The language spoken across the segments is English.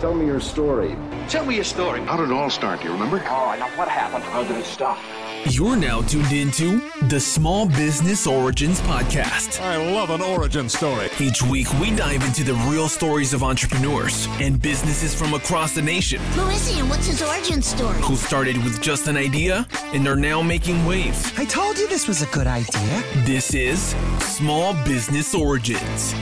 Tell me your story. Tell me your story. How did it all start? Do you remember? Oh, now what happened? How did it stop? You're now tuned into the Small Business Origins Podcast. I love an origin story. Each week, we dive into the real stories of entrepreneurs and businesses from across the nation Who is he and what's his origin story? who started with just an idea and are now making waves. I told you this was a good idea. This is Small Business Origins.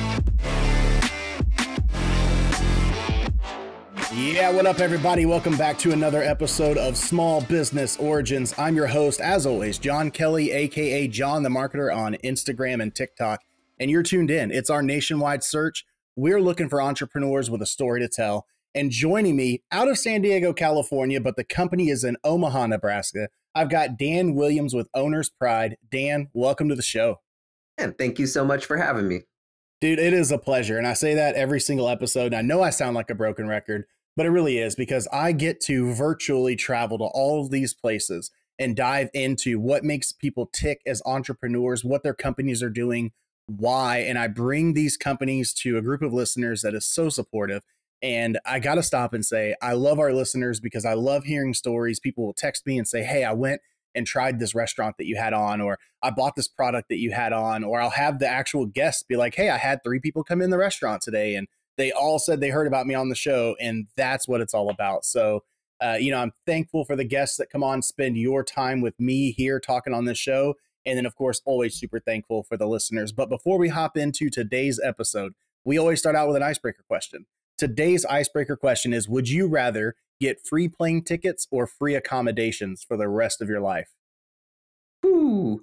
Yeah, what up, everybody? Welcome back to another episode of Small Business Origins. I'm your host, as always, John Kelley, aka John the Marketer on Instagram and TikTok. And you're tuned in. It's our nationwide search. We're looking for entrepreneurs with a story to tell. And joining me out of San Diego, California, but the company is in Omaha, Nebraska, I've got Dann Williams with Owner's Pride. Dann, welcome to the show. And thank you so much for having me. Dude, it is a pleasure. And I say that every single episode. And I know I sound like a broken record, but it really is because I get to virtually travel to all of these places and dive into what makes people tick as entrepreneurs, what their companies are doing, why. And I bring these companies to a group of listeners that is so supportive. And I got to stop and say, I love our listeners because I love hearing stories. People will text me and say, Hey, I went and tried this restaurant that you had on, or I bought this product that you had on, or I'll have the actual guests be like, Hey, I had three people come in the restaurant today and they all said they heard about me on the show. And that's what it's all about. So, uh, you know, I'm thankful for the guests that come on, spend your time with me here talking on this show. And then, of course, always super thankful for the listeners. But before we hop into today's episode, we always start out with an icebreaker question. Today's icebreaker question is Would you rather get free plane tickets or free accommodations for the rest of your life? Ooh,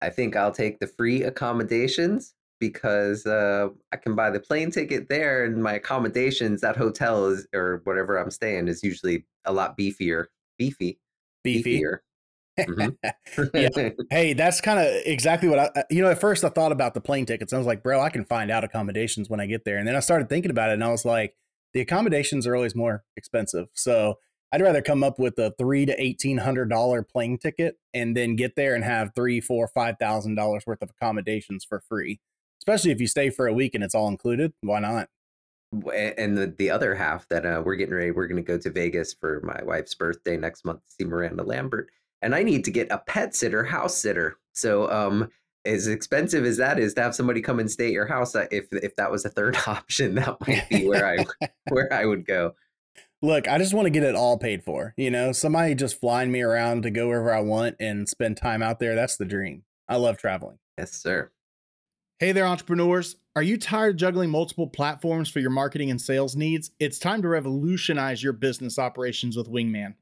I think I'll take the free accommodations because uh, I can buy the plane ticket there and my accommodations, that hotel is, or whatever I'm staying, is usually a lot beefier. Beefy. Beefy. Beefier. Mhm. Yeah. Hey, that's kind of exactly what I, you know, at first I thought about the plane tickets. I was like, bro, I can find out accommodations when I get there. And then I started thinking about it and I was like, the accommodations are always more expensive. So I'd rather come up with a three to eighteen hundred dollar plane ticket and then get there and have three, four, five thousand dollars worth of accommodations for free. Especially if you stay for a week and it's all included. Why not? And the, the other half that uh, we're getting ready, we're going to go to Vegas for my wife's birthday next month to see Miranda Lambert. And I need to get a pet sitter, house sitter. So, um, as expensive as that is to have somebody come and stay at your house, if if that was a third option, that might be where I where I would go. Look, I just want to get it all paid for. You know, somebody just flying me around to go wherever I want and spend time out there. That's the dream. I love traveling. Yes, sir. Hey there, entrepreneurs. Are you tired of juggling multiple platforms for your marketing and sales needs? It's time to revolutionize your business operations with Wingman.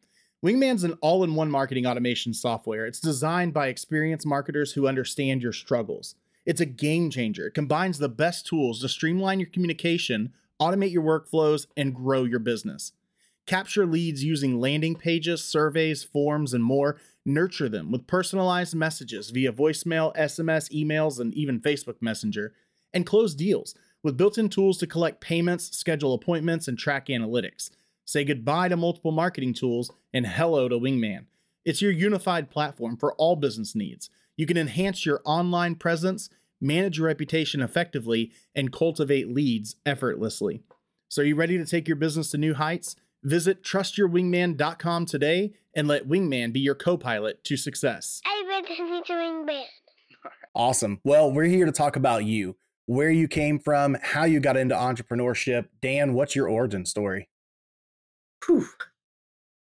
Wingman's an all in one marketing automation software. It's designed by experienced marketers who understand your struggles. It's a game changer. It combines the best tools to streamline your communication, automate your workflows, and grow your business. Capture leads using landing pages, surveys, forms, and more. Nurture them with personalized messages via voicemail, SMS, emails, and even Facebook Messenger. And close deals with built in tools to collect payments, schedule appointments, and track analytics. Say goodbye to multiple marketing tools and hello to Wingman. It's your unified platform for all business needs. You can enhance your online presence, manage your reputation effectively, and cultivate leads effortlessly. So, are you ready to take your business to new heights? Visit trustyourwingman.com today and let Wingman be your co pilot to success. I read listening to Ring Band. Awesome. Well, we're here to talk about you, where you came from, how you got into entrepreneurship. Dann, what's your origin story? Whew.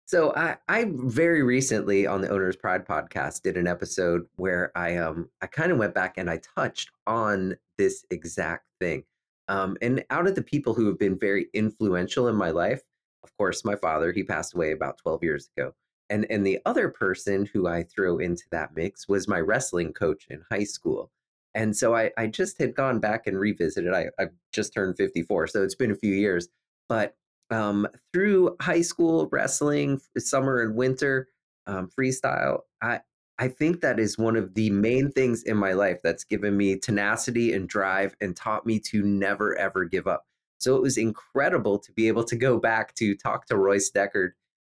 So I, I very recently on the Owner's Pride podcast did an episode where I um I kind of went back and I touched on this exact thing. Um, and out of the people who have been very influential in my life, of course, my father, he passed away about 12 years ago. And and the other person who I throw into that mix was my wrestling coach in high school. And so I, I just had gone back and revisited. I, I've just turned 54, so it's been a few years. But um, through high school wrestling, summer and winter um, freestyle, I I think that is one of the main things in my life that's given me tenacity and drive and taught me to never ever give up. So it was incredible to be able to go back to talk to Royce Deckard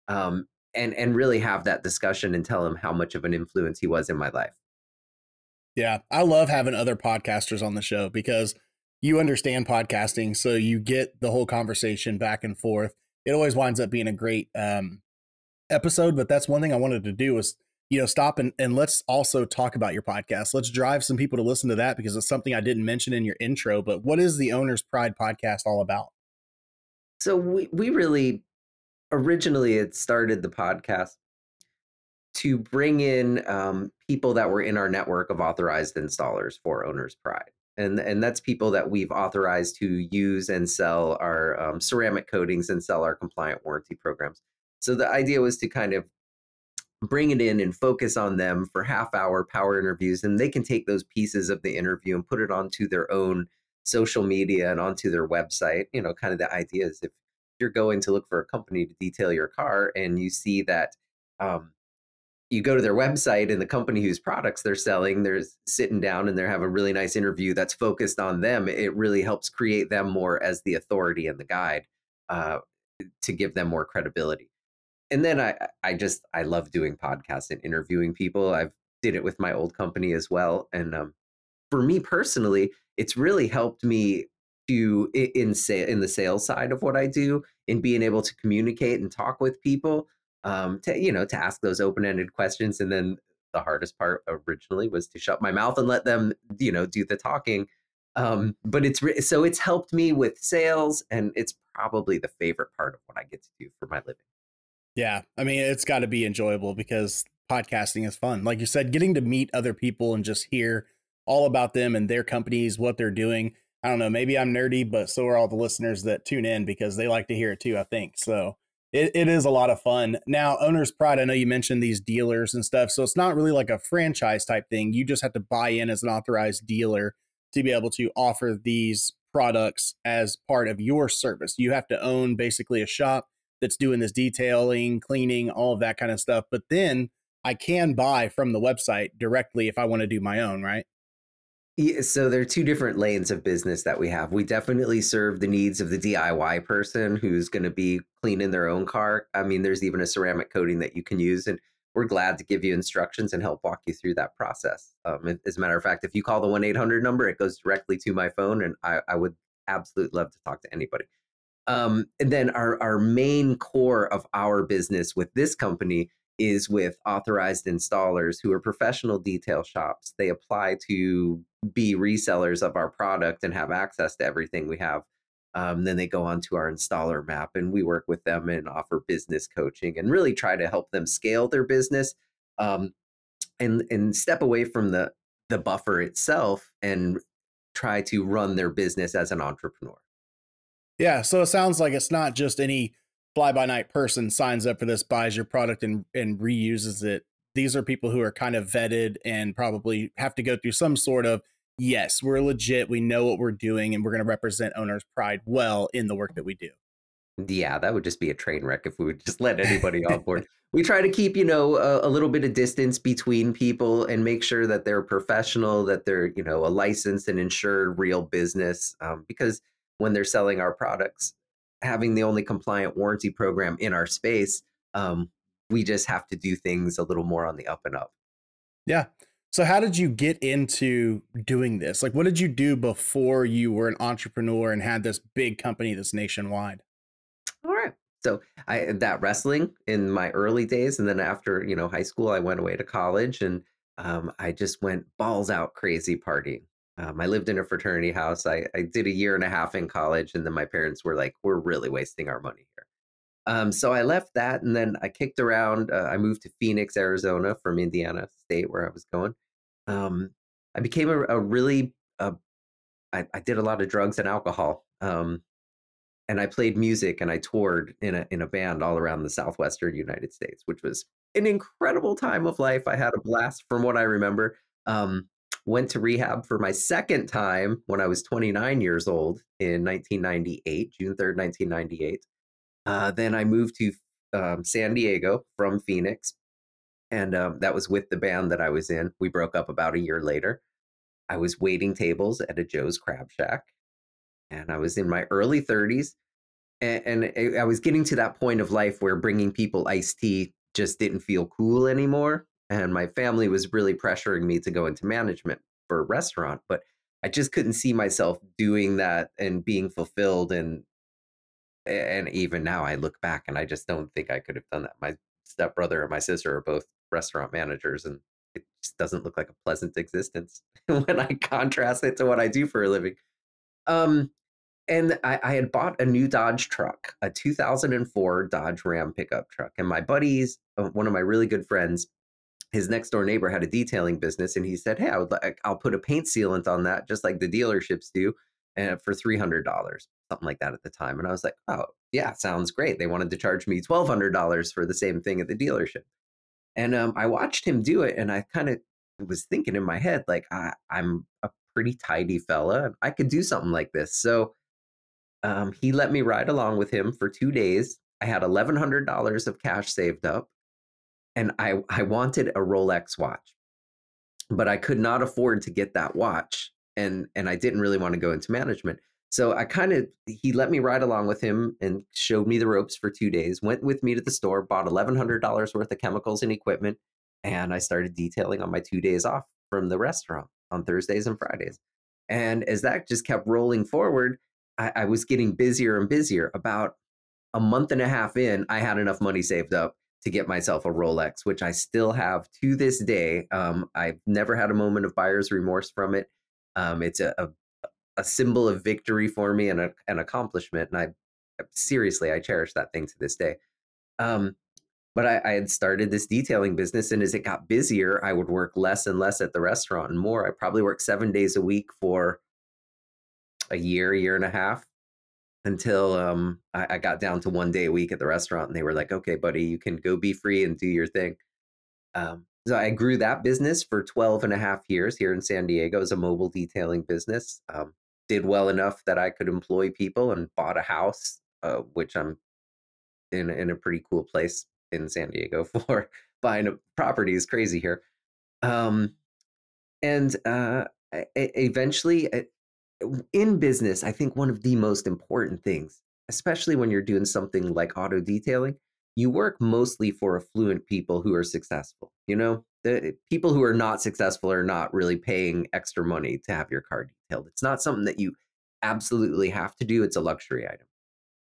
um, and and really have that discussion and tell him how much of an influence he was in my life. Yeah, I love having other podcasters on the show because you understand podcasting, so you get the whole conversation back and forth. it always winds up being a great um, episode. But that's one thing I wanted to do was you know stop and, and let's also talk about your podcast. Let's drive some people to listen to that because it's something I didn't mention in your intro. But what is the Owner's Pride podcast all about? So we we really originally it started the podcast to bring in um, people that were in our network of authorized installers for Owner's Pride. And, and that's people that we've authorized to use and sell our um, ceramic coatings and sell our compliant warranty programs. So the idea was to kind of bring it in and focus on them for half hour power interviews. And they can take those pieces of the interview and put it onto their own social media and onto their website. You know, kind of the idea is if you're going to look for a company to detail your car and you see that um, you go to their website and the company whose products they're selling they're sitting down and they're having a really nice interview that's focused on them it really helps create them more as the authority and the guide uh, to give them more credibility and then i i just i love doing podcasts and interviewing people. I've did it with my old company as well and um, for me personally it's really helped me to in say in the sales side of what i do in being able to communicate and talk with people um, to you know to ask those open-ended questions and then the hardest part originally was to shut my mouth and let them you know do the talking um, but it's re- so it's helped me with sales and it's probably the favorite part of what i get to do for my living yeah i mean it's got to be enjoyable because podcasting is fun like you said getting to meet other people and just hear all about them and their companies what they're doing i don't know maybe i'm nerdy but so are all the listeners that tune in because they like to hear it too i think so it, it is a lot of fun. Now, Owner's Pride, I know you mentioned these dealers and stuff. So it's not really like a franchise type thing. You just have to buy in as an authorized dealer to be able to offer these products as part of your service. You have to own basically a shop that's doing this detailing, cleaning, all of that kind of stuff. But then I can buy from the website directly if I want to do my own, right? Yeah, so there are two different lanes of business that we have. We definitely serve the needs of the DIY person who's going to be cleaning their own car. I mean, there's even a ceramic coating that you can use, and we're glad to give you instructions and help walk you through that process. Um, as a matter of fact, if you call the 1 800 number, it goes directly to my phone, and I, I would absolutely love to talk to anybody. Um, and then our, our main core of our business with this company is with authorized installers who are professional detail shops. They apply to be resellers of our product and have access to everything we have. Um, then they go on to our installer map and we work with them and offer business coaching and really try to help them scale their business um, and and step away from the the buffer itself and try to run their business as an entrepreneur. Yeah, so it sounds like it's not just any fly by night person signs up for this, buys your product and and reuses it. These are people who are kind of vetted and probably have to go through some sort of yes, we're legit, we know what we're doing, and we're going to represent owner's pride well in the work that we do. Yeah, that would just be a train wreck if we would just let anybody on board. We try to keep, you know, a, a, little bit of distance between people and make sure that they're professional, that they're, you know, a licensed and insured real business. Um, because when they're selling our products, having the only compliant warranty program in our space, um, we just have to do things a little more on the up and up. Yeah. So how did you get into doing this? Like what did you do before you were an entrepreneur and had this big company that's nationwide? All right. So I that wrestling in my early days and then after, you know, high school I went away to college and um, I just went balls out crazy partying. Um, I lived in a fraternity house. I, I did a year and a half in college, and then my parents were like, "We're really wasting our money here." Um, so I left that, and then I kicked around. Uh, I moved to Phoenix, Arizona, from Indiana State, where I was going, um, I became a, a really uh, I, I, did a lot of drugs and alcohol. Um, and I played music and I toured in a in a band all around the southwestern United States, which was an incredible time of life. I had a blast from what I remember. Um, went to rehab for my second time when I was 29 years old in 1998, June 3rd, 1998. Uh, then I moved to um, San Diego from Phoenix, and um, that was with the band that I was in. We broke up about a year later. I was waiting tables at a Joe's Crab Shack, and I was in my early 30s, and, and I was getting to that point of life where bringing people iced tea just didn't feel cool anymore, and my family was really pressuring me to go into management for a restaurant, but I just couldn't see myself doing that and being fulfilled and and even now I look back and I just don't think I could have done that. My stepbrother and my sister are both restaurant managers and it just doesn't look like a pleasant existence when I contrast it to what I do for a living. Um, and I, I had bought a new Dodge truck, a 2004 Dodge Ram pickup truck. And my buddies, uh, one of my really good friends, his next door neighbor had a detailing business, and he said, "Hey, I would like I'll put a paint sealant on that, just like the dealerships do, and for three hundred dollars, something like that at the time." And I was like, "Oh, yeah, sounds great." They wanted to charge me twelve hundred dollars for the same thing at the dealership, and um, I watched him do it, and I kind of was thinking in my head, like, I, I'm a pretty tidy fella, I could do something like this. So um, he let me ride along with him for two days. I had eleven hundred dollars of cash saved up and I I wanted a Rolex watch, but I could not afford to get that watch, and and I didn't really want to go into management. So I kind of he let me ride along with him and showed me the ropes for two days. Went with me to the store, bought eleven hundred dollars worth of chemicals and equipment, and I started detailing on my two days off from the restaurant on Thursdays and Fridays. And as that just kept rolling forward, I, I was getting busier and busier. About a month and a half in, I had enough money saved up to get myself a Rolex, which I still have to this day. Um, I've never had a moment of buyer's remorse from it. Um, it's a, a, a symbol of victory for me and a, an accomplishment, and I seriously I cherish that thing to this day. Um, but I, I, had started this detailing business, and as it got busier, I would work less and less at the restaurant and more. I probably worked seven days a week for a year, year and a half, until um, I, I, got down to one day a week at the restaurant and they were like okay buddy you can go be free and do your thing. Um, so i grew that business for 12 and a half years here in san diego as a mobile detailing business um, did well enough that i could employ people and bought a house uh, which i'm in, in a pretty cool place in san diego for buying a property is crazy here. Um, and uh, eventually in business, I think one of the most important things, especially when you're doing something like auto detailing, you work mostly for affluent people who are successful. You know, the people who are not successful are not really paying extra money to have your car detailed. It's not something that you absolutely have to do, it's a luxury item.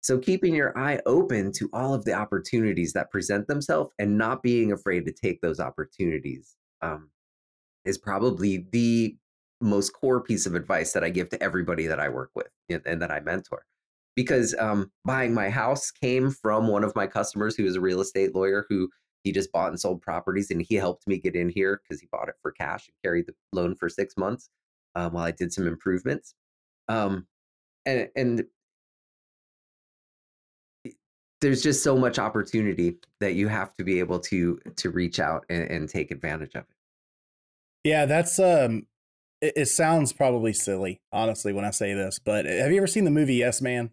So, keeping your eye open to all of the opportunities that present themselves and not being afraid to take those opportunities um, is probably the most core piece of advice that I give to everybody that I work with and that I mentor. Because um, buying my house came from one of my customers who is a real estate lawyer who he just bought and sold properties and he helped me get in here because he bought it for cash and carried the loan for six months um, while I did some improvements. Um, and, and there's just so much opportunity that you have to be able to to reach out and, and take advantage of it. Yeah, that's um it, it sounds probably silly, honestly, when I say this, but eh, have you ever seen the movie Yes Man?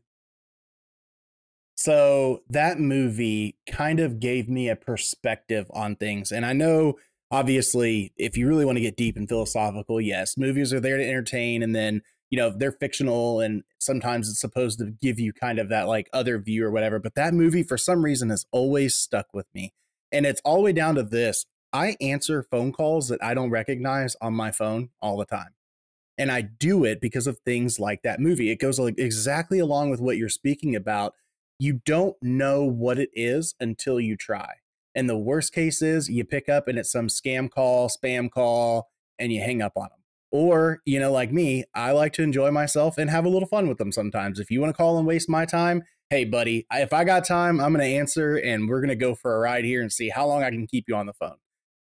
So that movie kind of gave me a perspective on things. And I know, obviously, if you really want to get deep and philosophical, yes, movies are there to entertain. And then, you know, they're fictional and sometimes it's supposed to give you kind of that like other view or whatever. But that movie, for some reason, has always stuck with me. And it's all the way down to this I answer phone calls that I don't recognize on my phone all the time. And I do it because of things like that movie. It goes like exactly along with what you're speaking about. You don't know what it is until you try. And the worst case is you pick up and it's some scam call, spam call, and you hang up on them. Or, you know, like me, I like to enjoy myself and have a little fun with them sometimes. If you want to call and waste my time, hey, buddy, if I got time, I'm going to answer and we're going to go for a ride here and see how long I can keep you on the phone.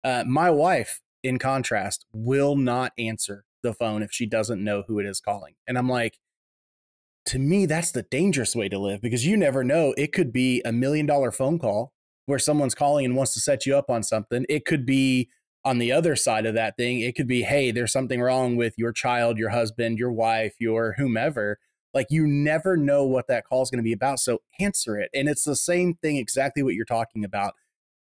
Uh, my wife, in contrast, will not answer the phone if she doesn't know who it is calling. And I'm like, to me, that's the dangerous way to live because you never know. It could be a million dollar phone call where someone's calling and wants to set you up on something. It could be on the other side of that thing. It could be, hey, there's something wrong with your child, your husband, your wife, your whomever. Like you never know what that call is going to be about. So answer it. And it's the same thing, exactly what you're talking about.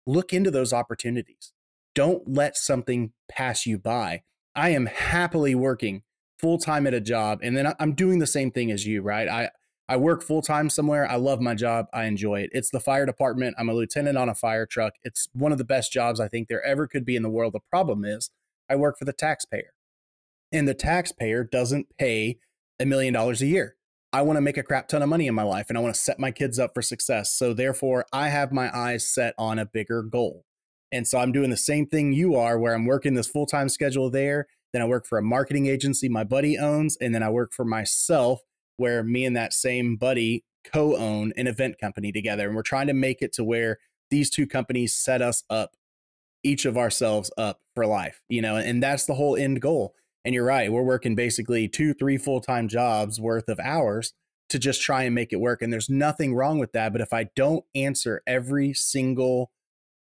Look into those opportunities don't let something pass you by. I am happily working full time at a job, and then I'm doing the same thing as you, right? I I work full time somewhere. I love my job. I enjoy it. It's the fire department. I'm a lieutenant on a fire truck. It's one of the best jobs I think there ever could be in the world. The problem is, I work for the taxpayer, and the taxpayer doesn't pay a million dollars a year. I want to make a crap ton of money in my life and I want to set my kids up for success. So therefore, I have my eyes set on a bigger goal. And so I'm doing the same thing you are, where I'm working this full time schedule there. Then I work for a marketing agency my buddy owns. And then I work for myself, where me and that same buddy co own an event company together. And we're trying to make it to where these two companies set us up, each of ourselves up for life, you know, and that's the whole end goal. And you're right, we're working basically two, three full time jobs worth of hours to just try and make it work. And there's nothing wrong with that. But if I don't answer every single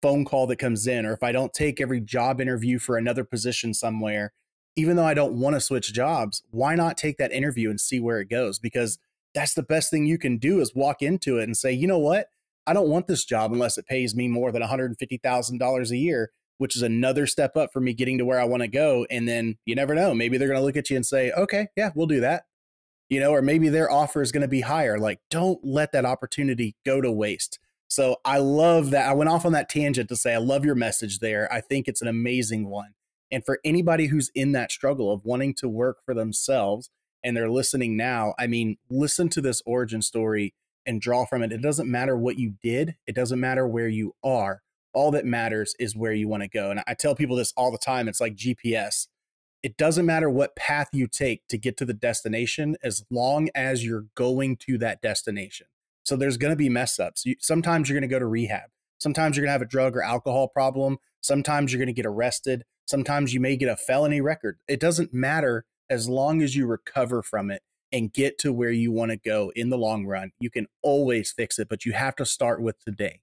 phone call that comes in, or if I don't take every job interview for another position somewhere, even though I don't want to switch jobs, why not take that interview and see where it goes? Because that's the best thing you can do is walk into it and say, you know what? I don't want this job unless it pays me more than $150,000 a year, which is another step up for me getting to where I want to go. And then you never know. Maybe they're going to look at you and say, okay, yeah, we'll do that. You know, or maybe their offer is going to be higher. Like, don't let that opportunity go to waste. So I love that. I went off on that tangent to say, I love your message there. I think it's an amazing one. And for anybody who's in that struggle of wanting to work for themselves and they're listening now, I mean, listen to this origin story and draw from it. It doesn't matter what you did, it doesn't matter where you are. All that matters is where you want to go. And I tell people this all the time it's like GPS. It doesn't matter what path you take to get to the destination as long as you're going to that destination. So there's going to be mess ups. You, sometimes you're going to go to rehab. Sometimes you're going to have a drug or alcohol problem. Sometimes you're going to get arrested. Sometimes you may get a felony record. It doesn't matter as long as you recover from it and get to where you want to go in the long run. You can always fix it, but you have to start with today.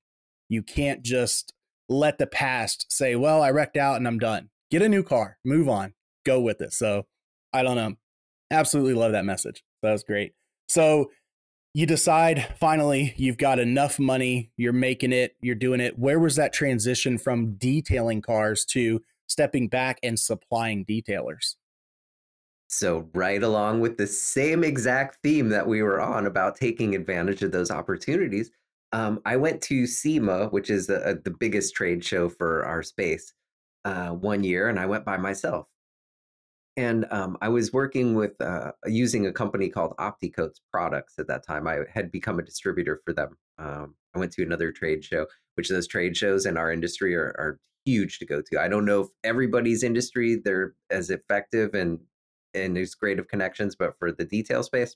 You can't just let the past say, well, I wrecked out and I'm done. Get a new car, move on, go with it. So I don't know. Absolutely love that message. That was great. So you decide finally you've got enough money, you're making it, you're doing it. Where was that transition from detailing cars to stepping back and supplying detailers? So, right along with the same exact theme that we were on about taking advantage of those opportunities, um, I went to SEMA, which is the, the biggest trade show for our space, uh, one year, and I went by myself and um, I was working with uh, using a company called OptiCoats Products at that time. I had become a distributor for them. Um, I went to another trade show, which those trade shows in our industry are, are huge to go to. I don't know if everybody's industry they're as effective and and there's great of connections, but for the detail space,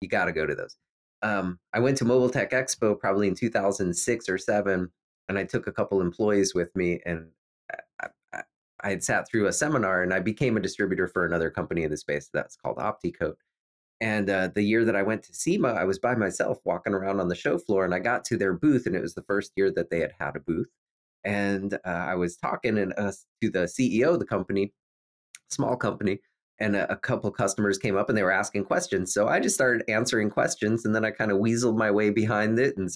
you got to go to those. Um, I went to Mobile Tech Expo probably in 2006 or seven, and I took a couple employees with me, and I had sat through a seminar and I became a distributor for another company in the space that's called OptiCoat. And uh, the year that I went to SEMA, I was by myself walking around on the show floor and I got to their booth and it was the first year that they had had a booth. And uh, I was talking and, uh, to the CEO of the company, small company, and a, a couple customers came up and they were asking questions. So I just started answering questions and then I kind of weaseled my way behind it and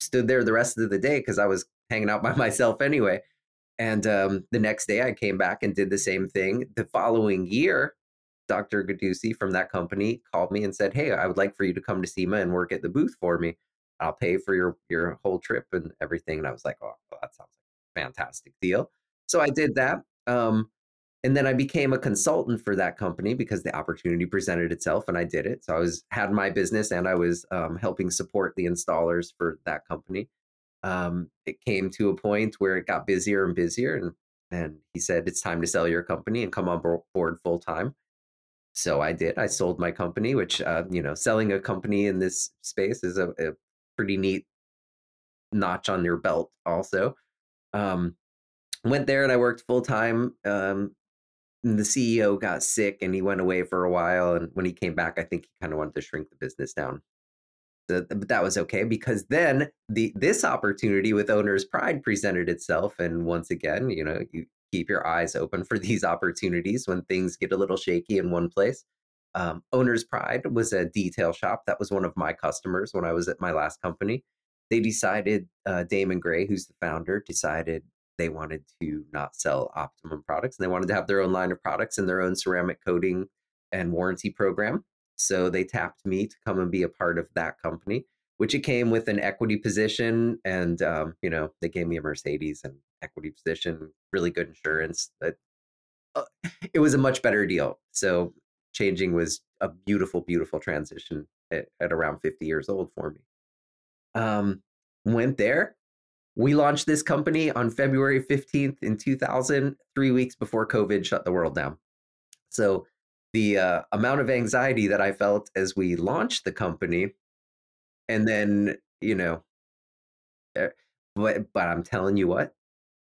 stood there the rest of the day because I was hanging out by myself anyway. And um, the next day, I came back and did the same thing. The following year, Dr. Ghodoussi from that company called me and said, "Hey, I would like for you to come to SEMA and work at the booth for me. I'll pay for your your whole trip and everything." And I was like, "Oh, well, that sounds like a fantastic deal." So I did that. Um, and then I became a consultant for that company because the opportunity presented itself, and I did it. So I was had my business, and I was um, helping support the installers for that company um, it came to a point where it got busier and busier, and and he said it's time to sell your company and come on board full time. So I did. I sold my company, which uh, you know, selling a company in this space is a, a pretty neat notch on your belt. Also, um, went there and I worked full time. Um, the CEO got sick and he went away for a while. And when he came back, I think he kind of wanted to shrink the business down but that was okay because then the this opportunity with owner's pride presented itself and once again you know you keep your eyes open for these opportunities when things get a little shaky in one place. Um, owner's pride was a detail shop that was one of my customers when i was at my last company. They decided uh, damon gray who's the founder decided they wanted to not sell optimum products and they wanted to have their own line of products and their own ceramic coating and warranty program so they tapped me to come and be a part of that company, which it came with an equity position. And, um, you know, they gave me a Mercedes and equity position, really good insurance. But uh, it was a much better deal. So changing was a beautiful, beautiful transition at, at around 50 years old for me. Um, went there. We launched this company on February 15th in 2000, three weeks before COVID shut the world down. So the uh, amount of anxiety that I felt as we launched the company, and then you know, uh, but but I'm telling you what,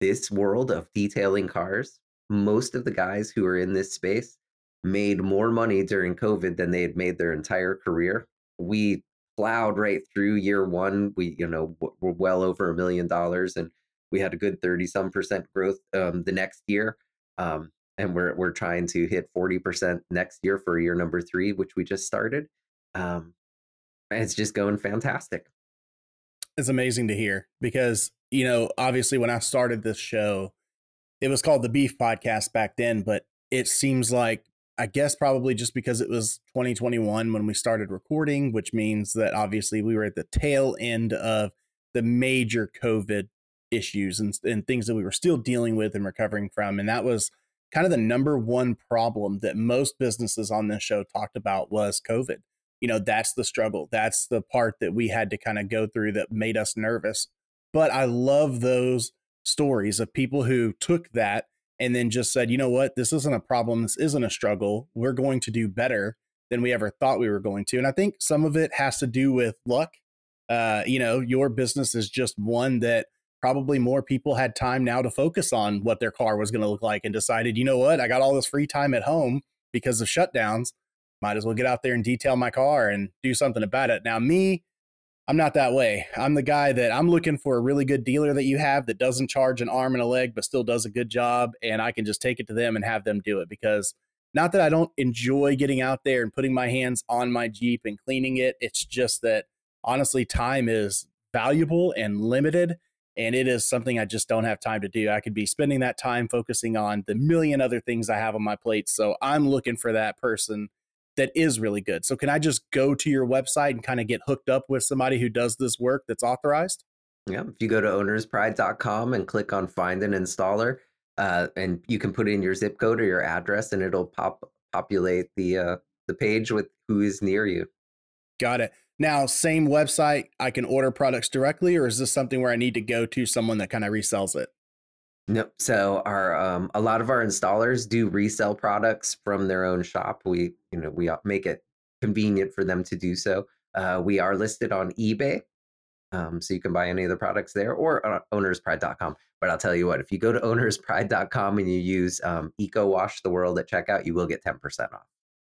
this world of detailing cars, most of the guys who are in this space made more money during COVID than they had made their entire career. We plowed right through year one. We, you know, we're well over a million dollars and we had a good 30 some percent growth um, the next year. Um, and we're, we're trying to hit 40% next year for year number three, which we just started. Um, it's just going fantastic. It's amazing to hear because, you know, obviously when I started this show, it was called the Beef Podcast back then, but it seems like I guess probably just because it was 2021 when we started recording, which means that obviously we were at the tail end of the major COVID issues and, and things that we were still dealing with and recovering from. And that was kind of the number one problem that most businesses on this show talked about was COVID. You know, that's the struggle. That's the part that we had to kind of go through that made us nervous. But I love those stories of people who took that and then just said, you know what, this isn't a problem. This isn't a struggle. We're going to do better than we ever thought we were going to. And I think some of it has to do with luck. Uh, you know, your business is just one that probably more people had time now to focus on what their car was going to look like and decided, you know what, I got all this free time at home because of shutdowns. Might as well get out there and detail my car and do something about it. Now, me, I'm not that way. I'm the guy that I'm looking for a really good dealer that you have that doesn't charge an arm and a leg, but still does a good job. And I can just take it to them and have them do it because not that I don't enjoy getting out there and putting my hands on my Jeep and cleaning it. It's just that honestly, time is valuable and limited. And it is something I just don't have time to do. I could be spending that time focusing on the million other things I have on my plate. So I'm looking for that person that is really good. So can I just go to your website and kind of get hooked up with somebody who does this work that's authorized? Yeah. If you go to ownerspride.com and click on find an installer, uh, and you can put in your zip code or your address and it'll pop populate the uh, the page with who is near you. Got it. Now, same website, I can order products directly, or is this something where I need to go to someone that kind of resells it? Nope. So our um, a lot of our installers do resell products from their own shop. We you know we make it convenient for them to do so. Uh, we are listed on eBay, um, so you can buy any of the products there or on ownerspride.com. But I'll tell you what, if you go to ownerspride.com and you use um, Eco Wash the World at checkout, you will get ten percent off.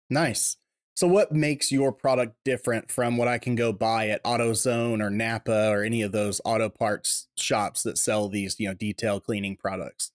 Nice. So, what makes your product different from what I can go buy at AutoZone or Napa or any of those auto parts shops that sell these, you know, detail cleaning products?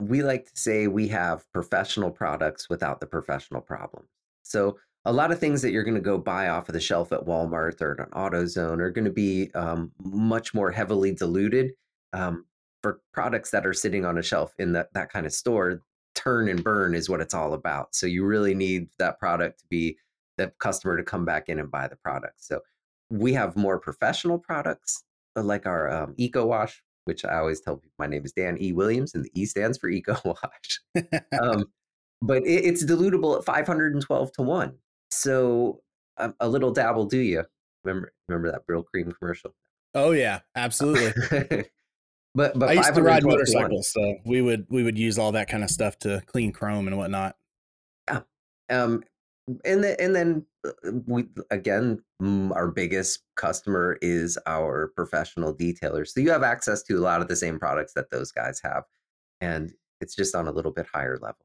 We like to say we have professional products without the professional problems. So, a lot of things that you're going to go buy off of the shelf at Walmart or at an AutoZone are going to be um, much more heavily diluted. Um, for products that are sitting on a shelf in that, that kind of store, turn and burn is what it's all about. So you really need that product to be the customer to come back in and buy the product. So we have more professional products uh, like our um, Eco Wash, which I always tell people my name is Dann E. Williams, and the E stands for Eco Wash. um, but it, it's dilutable at 512 to 1. So um, a little dabble do you. Remember remember that cream commercial? Oh yeah, absolutely. but but I used to ride motorcycles, so we would we would use all that kind of stuff to clean chrome and whatnot. Yeah. Um, and then and then uh, we again our biggest customer is our professional detailers so you have access to a lot of the same products that those guys have and it's just on a little bit higher level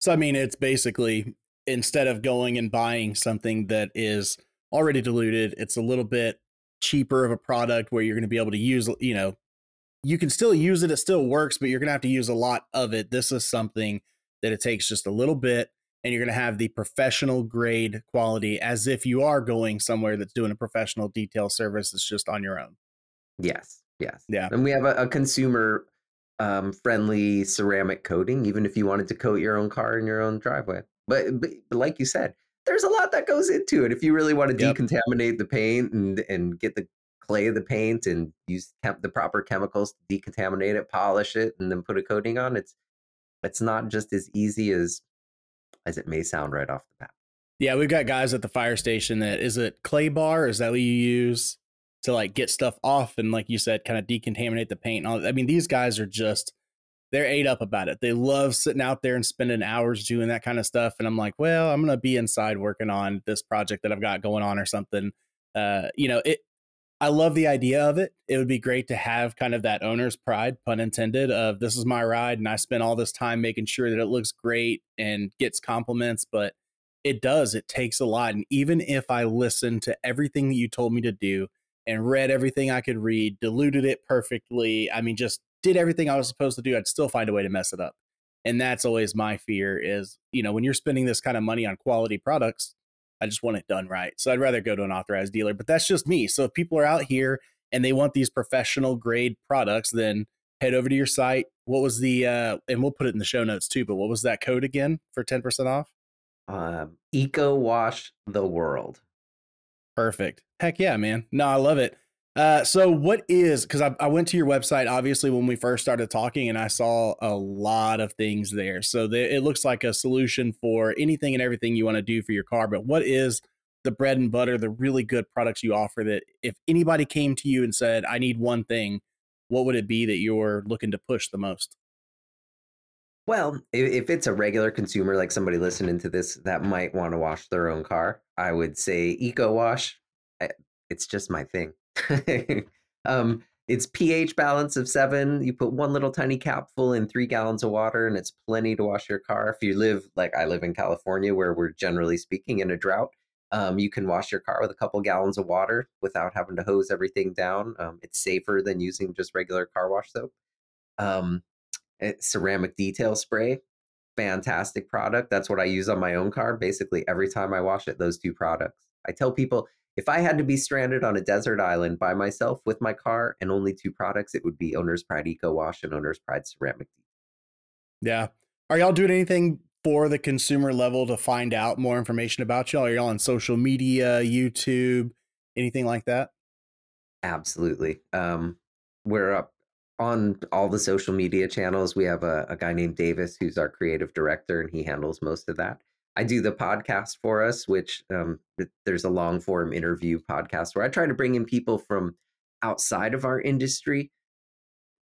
so i mean it's basically instead of going and buying something that is already diluted it's a little bit cheaper of a product where you're going to be able to use you know you can still use it it still works but you're going to have to use a lot of it this is something that it takes just a little bit and you're going to have the professional grade quality as if you are going somewhere that's doing a professional detail service that's just on your own. Yes, yes. Yeah. And we have a, a consumer um, friendly ceramic coating, even if you wanted to coat your own car in your own driveway. But, but, but like you said, there's a lot that goes into it. If you really want to yep. decontaminate the paint and, and get the clay the paint and use the proper chemicals to decontaminate it, polish it, and then put a coating on, it's it's not just as easy as as it may sound right off the bat. Yeah, we've got guys at the fire station that is it clay bar? Is that what you use to like get stuff off and like you said, kind of decontaminate the paint? I mean, these guys are just they're ate up about it. They love sitting out there and spending hours doing that kind of stuff. And I'm like, well, I'm gonna be inside working on this project that I've got going on or something. Uh, you know, it I love the idea of it. It would be great to have kind of that owner's pride, pun intended, of this is my ride and I spent all this time making sure that it looks great and gets compliments, but it does. It takes a lot. And even if I listened to everything that you told me to do and read everything I could read, diluted it perfectly, I mean, just did everything I was supposed to do, I'd still find a way to mess it up. And that's always my fear is, you know, when you're spending this kind of money on quality products, I just want it done right. So I'd rather go to an authorized dealer, but that's just me. So if people are out here and they want these professional grade products, then head over to your site. What was the, uh, and we'll put it in the show notes too, but what was that code again for 10% off? Um, Eco Wash the World. Perfect. Heck yeah, man. No, I love it. Uh, so what is because I, I went to your website obviously when we first started talking and I saw a lot of things there. So the, it looks like a solution for anything and everything you want to do for your car. But what is the bread and butter, the really good products you offer that if anybody came to you and said, I need one thing, what would it be that you're looking to push the most? Well, if, it's a regular consumer, like somebody listening to this that might want to wash their own car, I would say Eco Wash. It's just my thing. um, it's pH balance of seven. You put one little tiny capful in three gallons of water, and it's plenty to wash your car. If you live like I live in California, where we're generally speaking in a drought, um, you can wash your car with a couple gallons of water without having to hose everything down. Um, it's safer than using just regular car wash soap. Um, eh, ceramic detail spray, fantastic product. That's what I use on my own car. Basically, every time I wash it, those two products. I tell people if I had to be stranded on a desert island by myself with my car and only two products, it would be Owner's Pride Eco Wash and Owner's Pride Ceramic. Deep. Yeah. Are y'all doing anything for the consumer level to find out more information about y'all? Are y'all on social media, YouTube, anything like that? Absolutely. Um, we're up on all the social media channels. We have a, a guy named Davis who's our creative director, and he handles most of that. I do the podcast for us, which um, there's a long form interview podcast where I try to bring in people from outside of our industry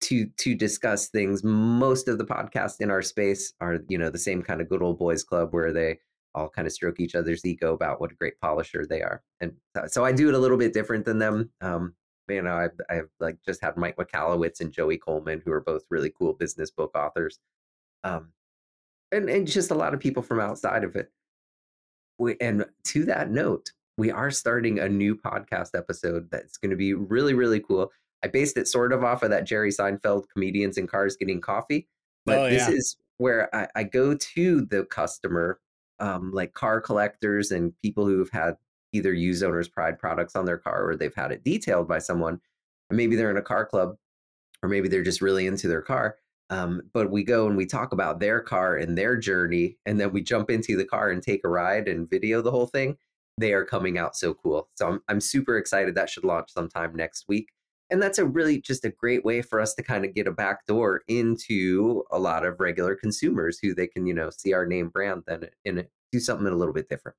to to discuss things. Most of the podcasts in our space are, you know, the same kind of good old boys club where they all kind of stroke each other's ego about what a great polisher they are. And so I do it a little bit different than them. Um, you know, I've, I've like just had Mike Michalowicz and Joey Coleman, who are both really cool business book authors. Um, and, and just a lot of people from outside of it. We, and to that note, we are starting a new podcast episode that's going to be really, really cool. I based it sort of off of that Jerry Seinfeld comedians in cars getting coffee, but Oh, this yeah. is where I, I go to the customer, um, like car collectors and people who've had either use owner's pride products on their car or they've had it detailed by someone. And maybe they're in a car club or maybe they're just really into their car. Um, but we go and we talk about their car and their journey, and then we jump into the car and take a ride and video the whole thing. They are coming out so cool. So I'm, I'm super excited. That should launch sometime next week. And that's a really just a great way for us to kind of get a back door into a lot of regular consumers who they can, you know, see our name brand then and do something a little bit different.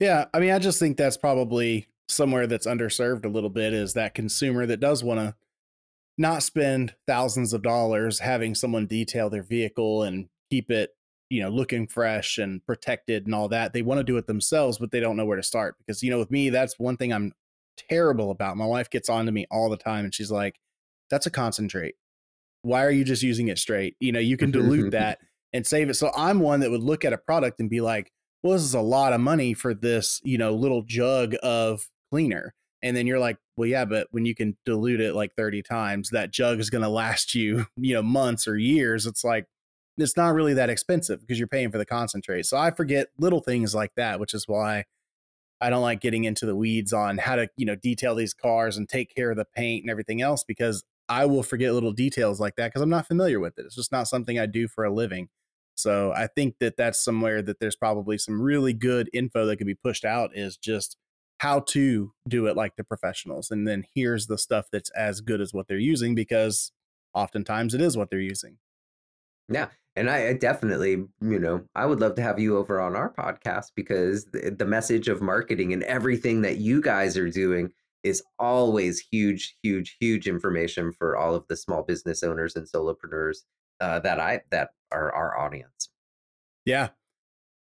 Yeah, I mean, I just think that's probably somewhere that's underserved a little bit is that consumer that does want to not spend thousands of dollars having someone detail their vehicle and keep it, you know, looking fresh and protected and all that. They want to do it themselves, but they don't know where to start because you know, with me, that's one thing I'm terrible about. My wife gets on to me all the time and she's like, "That's a concentrate. Why are you just using it straight? You know, you can dilute that and save it." So I'm one that would look at a product and be like, well, this is a lot of money for this, you know, little jug of cleaner. And then you're like, well, yeah, but when you can dilute it like 30 times, that jug is going to last you, you know, months or years. It's like, it's not really that expensive because you're paying for the concentrate. So I forget little things like that, which is why I don't like getting into the weeds on how to, you know, detail these cars and take care of the paint and everything else because I will forget little details like that because I'm not familiar with it. It's just not something I do for a living. So I think that that's somewhere that there's probably some really good info that could be pushed out is just how to do it like the professionals. And then here's the stuff that's as good as what they're using because oftentimes it is what they're using. Yeah. And I, I definitely, you know, I would love to have you over on our podcast because the, the message of marketing and everything that you guys are doing is always huge, huge, huge information for all of the small business owners and solopreneurs uh, that I that are our audience. Yeah.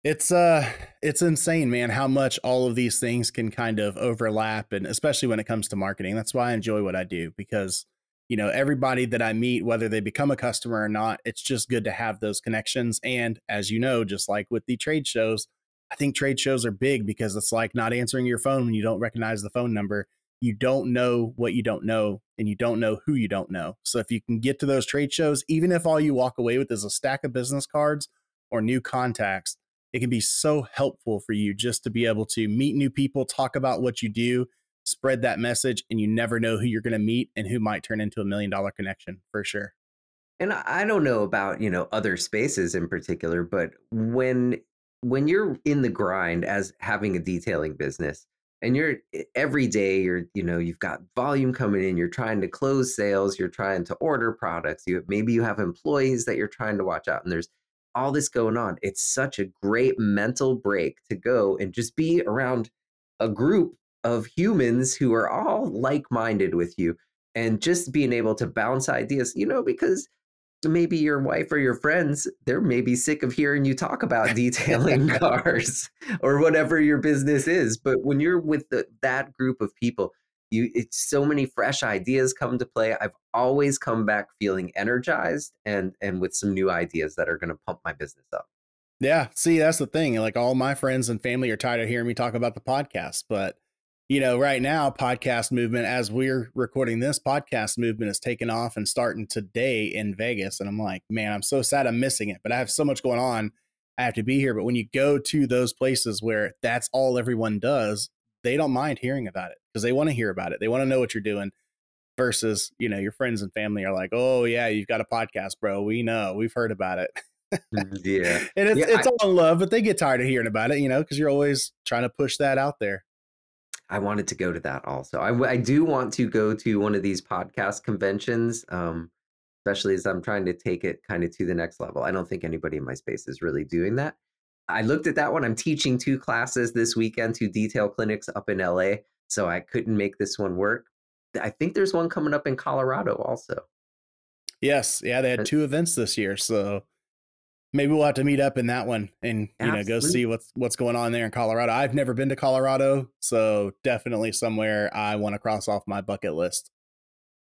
It's uh it's insane, man, how much all of these things can kind of overlap and especially when it comes to marketing. That's why I enjoy what I do because you know, everybody that I meet whether they become a customer or not, it's just good to have those connections and as you know, just like with the trade shows, I think trade shows are big because it's like not answering your phone when you don't recognize the phone number. You don't know what you don't know and you don't know who you don't know. So if you can get to those trade shows, even if all you walk away with is a stack of business cards or new contacts, it can be so helpful for you just to be able to meet new people, talk about what you do, spread that message, and you never know who you're going to meet and who might turn into a million dollar connection for sure. And I don't know about, you know, other spaces in particular, but when when you're in the grind as having a detailing business and you're every day you're you know you've got volume coming in you're trying to close sales you're trying to order products you maybe you have employees that you're trying to watch out and there's all this going on. It's such a great mental break to go and just be around a group of humans who are all like minded with you and just being able to bounce ideas, you know, because maybe your wife or your friends, they're maybe sick of hearing you talk about detailing cars or whatever your business is. But when you're with the, that group of people, you it's so many fresh ideas come to play. I've always come back feeling energized and and with some new ideas that are going to pump my business up. Yeah see that's the thing like all my friends and family are tired of hearing me talk about the podcast but you know right now podcast movement as we're recording this podcast movement is taking off and starting today in vegas and i'm like man i'm so sad i'm missing it but i have so much going on i have to be here but when you go to those places where that's all everyone does they don't mind hearing about it because they want to hear about it. They want to know what you're doing versus, you know, your friends and family are like, oh, yeah, you've got a podcast, bro. We know, we've heard about it. Mm, yeah. and it's, yeah, it's I, all in love, but they get tired of hearing about it, you know, because you're always trying to push that out there. I wanted to go to that also. I, I do want to go to one of these podcast conventions, um, especially as I'm trying to take it kind of to the next level. I don't think anybody in my space is really doing that. I looked at that one. I'm teaching two classes this weekend, two detail clinics up in LA. So I couldn't make this one work. I think there's one coming up in Colorado also. Yes. Yeah. They had two events this year. So maybe we'll have to meet up in that one and, you Absolutely. know, go see what's, what's going on there in Colorado. I've never been to Colorado. So definitely somewhere I want to cross off my bucket list.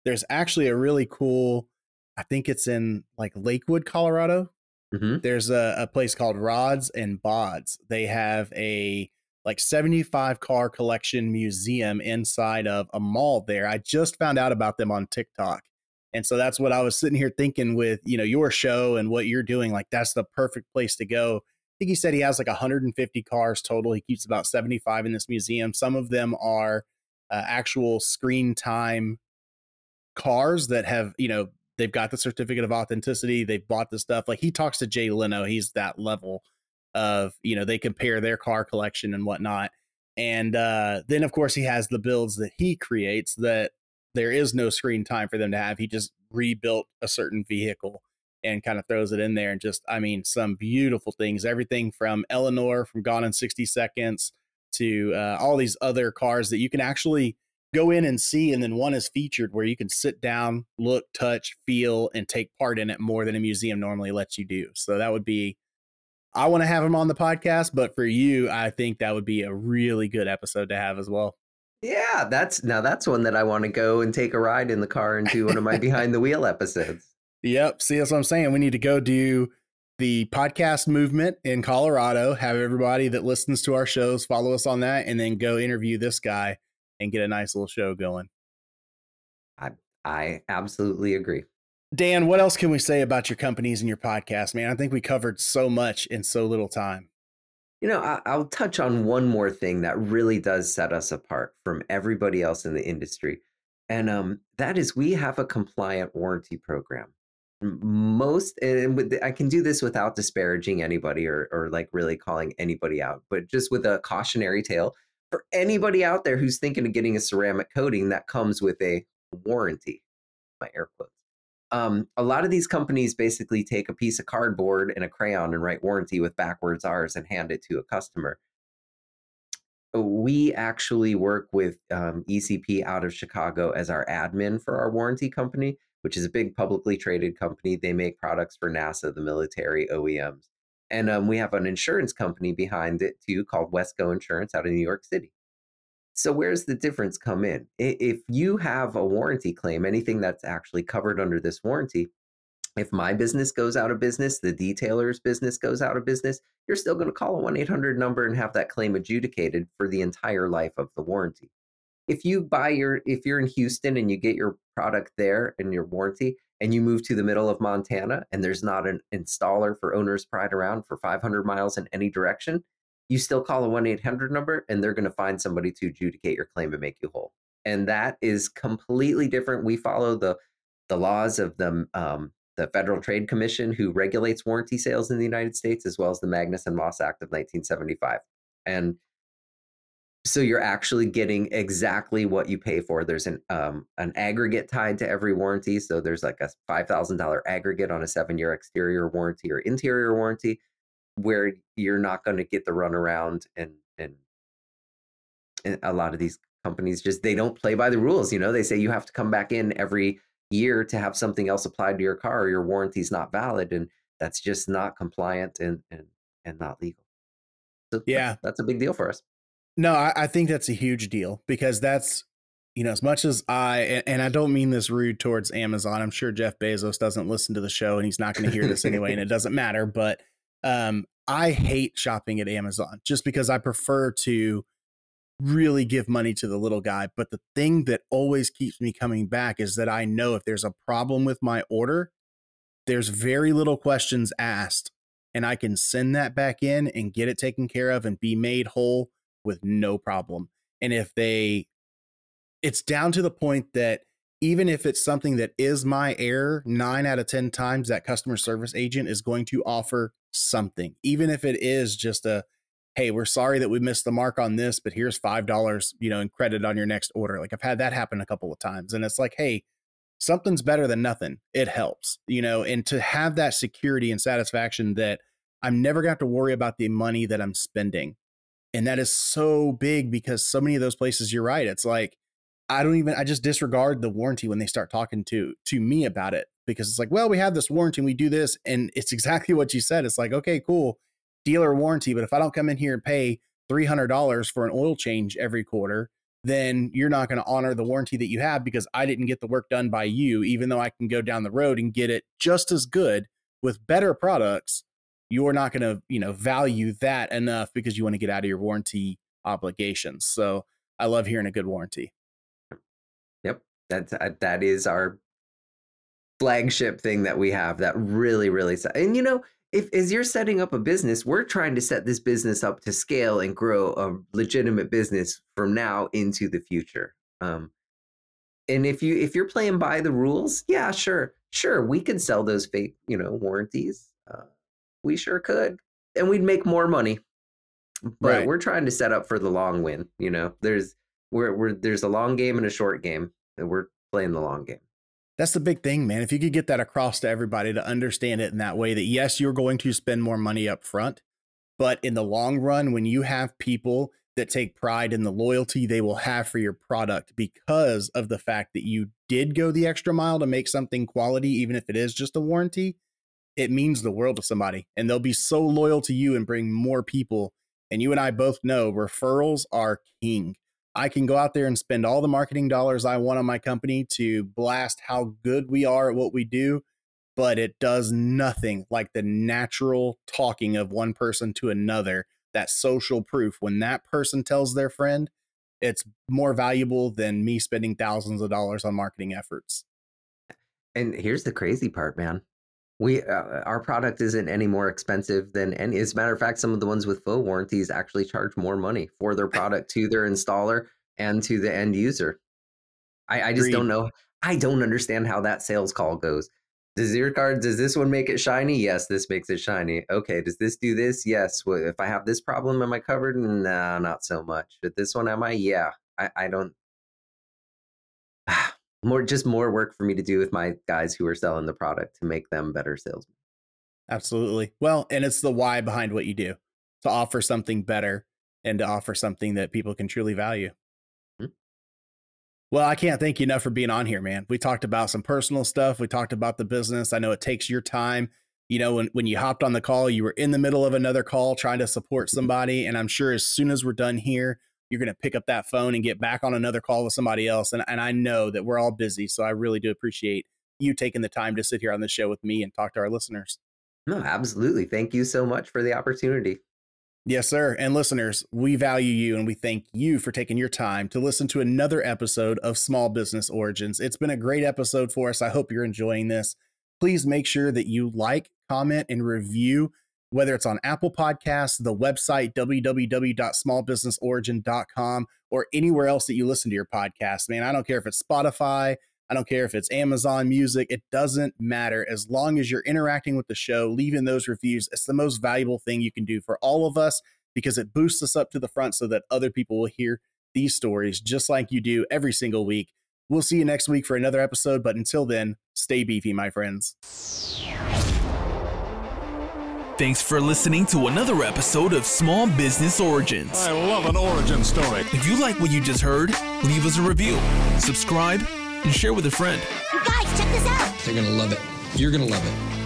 There's actually a really cool, I think it's in like Lakewood, Colorado. Mm-hmm. There's a, a place called Rods and Bods. They have a like 75 car collection museum inside of a mall there. I just found out about them on TikTok. And so that's what I was sitting here thinking with, you know, your show and what you're doing. Like that's the perfect place to go. I think he said he has like 150 cars total. He keeps about 75 in this museum. Some of them are uh, actual screen time cars that have, you know, they've got the certificate of authenticity. They've bought the stuff. Like he talks to Jay Leno. He's that level of, you know, they compare their car collection and whatnot. And uh, then, of course, he has the builds that he creates that there is no screen time for them to have. He just rebuilt a certain vehicle and kind of throws it in there. And just, I mean, some beautiful things. Everything from Eleanor from Gone in 60 Seconds to uh, all these other cars that you can actually go in and see and then one is featured where you can sit down look touch feel and take part in it more than a museum normally lets you do. So that would be i want to have him on the podcast but for you i think that would be a really good episode to have as well. Yeah that's now that's one that i want to go and take a ride in the car and do one of my behind the wheel episodes. Yep see that's what i'm saying we need to go do the podcast movement in colorado have everybody that listens to our shows follow us on that and then go interview this guy and get a nice little show going. I I absolutely agree. Dann, what else can we say about your companies and your podcast, man? I think we covered so much in so little time. You know, I, will touch on one more thing that really does set us apart from everybody else in the industry. And um, that is we have a compliant warranty program. Most, and with, I can do this without disparaging anybody or, or like really calling anybody out, but just with a cautionary tale for anybody out there who's thinking of getting a ceramic coating that comes with a warranty, my air quotes. Um, a lot of these companies basically take a piece of cardboard and a crayon and write warranty with backwards R's and hand it to a customer. We actually work with um, ECP out of Chicago as our admin for our warranty company, which is a big publicly traded company. They make products for NASA, the military, OEMs. And um, we have an insurance company behind it too called Wesco Insurance out of New York City. So, where's the difference come in? If you have a warranty claim, anything that's actually covered under this warranty, if my business goes out of business, the detailer's business goes out of business, you're still going to call a 1 800 number and have that claim adjudicated for the entire life of the warranty. If you buy your, if you're in Houston and you get your product there and your warranty, and you move to the middle of Montana and there's not an installer for owner's pride around for 500 miles in any direction, you still call a 1 800 number and they're going to find somebody to adjudicate your claim and make you whole. And that is completely different. We follow the the laws of the um, the Federal Trade Commission, who regulates warranty sales in the United States, as well as the Magnuson Moss Act of 1975. And so you're actually getting exactly what you pay for. There's an um, an aggregate tied to every warranty. So there's like a five thousand dollar aggregate on a seven year exterior warranty or interior warranty, where you're not going to get the runaround and and and a lot of these companies just they don't play by the rules. You know, they say you have to come back in every year to have something else applied to your car or your warranty's not valid, and that's just not compliant and and and not legal. So Yeah. that's, that's a big deal for us. No, I, I think that's a huge deal because that's, you know, as much as I, and, and I don't mean this rude towards Amazon. I'm sure Jeff Bezos doesn't listen to the show and he's not going to hear this anyway, and it doesn't matter. But um, I hate shopping at Amazon just because I prefer to really give money to the little guy. But the thing that always keeps me coming back is that I know if there's a problem with my order, there's very little questions asked, and I can send that back in and get it taken care of and be made whole with no problem. And if they, it's down to the point that even if it's something that is my error, nine out of 10 times that customer service agent is going to offer something, even if it is just a, hey, we're sorry that we missed the mark on this, but here's $5, you know, in credit on your next order. Like I've had that happen a couple of times. And it's like, hey, something's better than nothing. It helps, you know, and to have that security and satisfaction that I'm never going to have to worry about the money that I'm spending. And that is so big because so many of those places, you're right. It's like, I don't even, I just disregard the warranty when they start talking to, to me about it because it's like, well, we have this warranty and we do this. And it's exactly what you said. It's like, okay, cool, dealer warranty. But if I don't come in here and pay $300 for an oil change every quarter, then you're not going to honor the warranty that you have because I didn't get the work done by you, even though I can go down the road and get it just as good with better products. You're not going to, you know, value that enough because you want to get out of your warranty obligations. So I love hearing a good warranty. Yep, that's uh, that is our flagship thing that we have that really really and you know if as you're setting up a business we're trying to set this business up to scale and grow a legitimate business from now into the future um and if you if you're playing by the rules yeah sure sure we can sell those fake you know warranties we sure could and we'd make more money but Right. we're trying to set up for the long win you know there's we're, we're there's a long game and a short game and we're playing the long game That's the big thing, man. If you could get that across to everybody to understand it in that way, that yes, you're going to spend more money up front, but in the long run, when you have people that take pride in the loyalty they will have for your product because of the fact that you did go the extra mile to make something quality, even if it is just a warranty, it means the world to somebody. And they'll be so loyal to you and bring more people. And you and I both know referrals are king. I can go out there and spend all the marketing dollars I want on my company to blast how good we are at what we do, but it does nothing like the natural talking of one person to another, that social proof. When that person tells their friend, it's more valuable than me spending thousands of dollars on marketing efforts. and here's the crazy part man we uh, our product isn't any more expensive than any as a matter of fact some of the ones with full warranties actually charge more money for their product to their installer and to the end user. I, I just don't know i don't understand how that sales call goes. Does your card does this one make it shiny? Yes this makes it shiny. Okay does this do this? Yes. Well, if i have this problem am i covered? Nah not so much. But this one am i? Yeah. I, I don't more just more work for me to do with my guys who are selling the product to make them better salesmen. Absolutely. Well, and it's the why behind what you do to offer something better and to offer something that people can truly value. Hmm. Well, I can't thank you enough for being on here, man. We talked about some personal stuff. We talked about the business. I know it takes your time. You know, when, when you hopped on the call, you were in the middle of another call trying to support somebody. And I'm sure as soon as we're done here, you're going to pick up that phone and get back on another call with somebody else. And, and I know that we're all busy. So I really do appreciate you taking the time to sit here on the show with me and talk to our listeners. No, absolutely. Thank you so much for the opportunity. Yes, sir. And listeners, we value you and we thank you for taking your time to listen to another episode of Small Business Origins. It's been a great episode for us. I hope you're enjoying this. Please make sure that you like, comment, and review, whether it's on Apple Podcasts, the website, www.smallbusinessorigin.com, or anywhere else that you listen to your podcast. Man, I don't care if it's Spotify, I don't care if it's Amazon Music, it doesn't matter. As long as you're interacting with the show, leaving those reviews, it's the most valuable thing you can do for all of us because it boosts us up to the front so that other people will hear these stories just like you do every single week. We'll see you next week for another episode, but until then, stay beefy, my friends. Thanks for listening to another episode of Small Business Origins. I love an origin story. If you like what you just heard, leave us a review, subscribe, and share with a friend. You guys, check this out. They're going to love it. You're going to love it.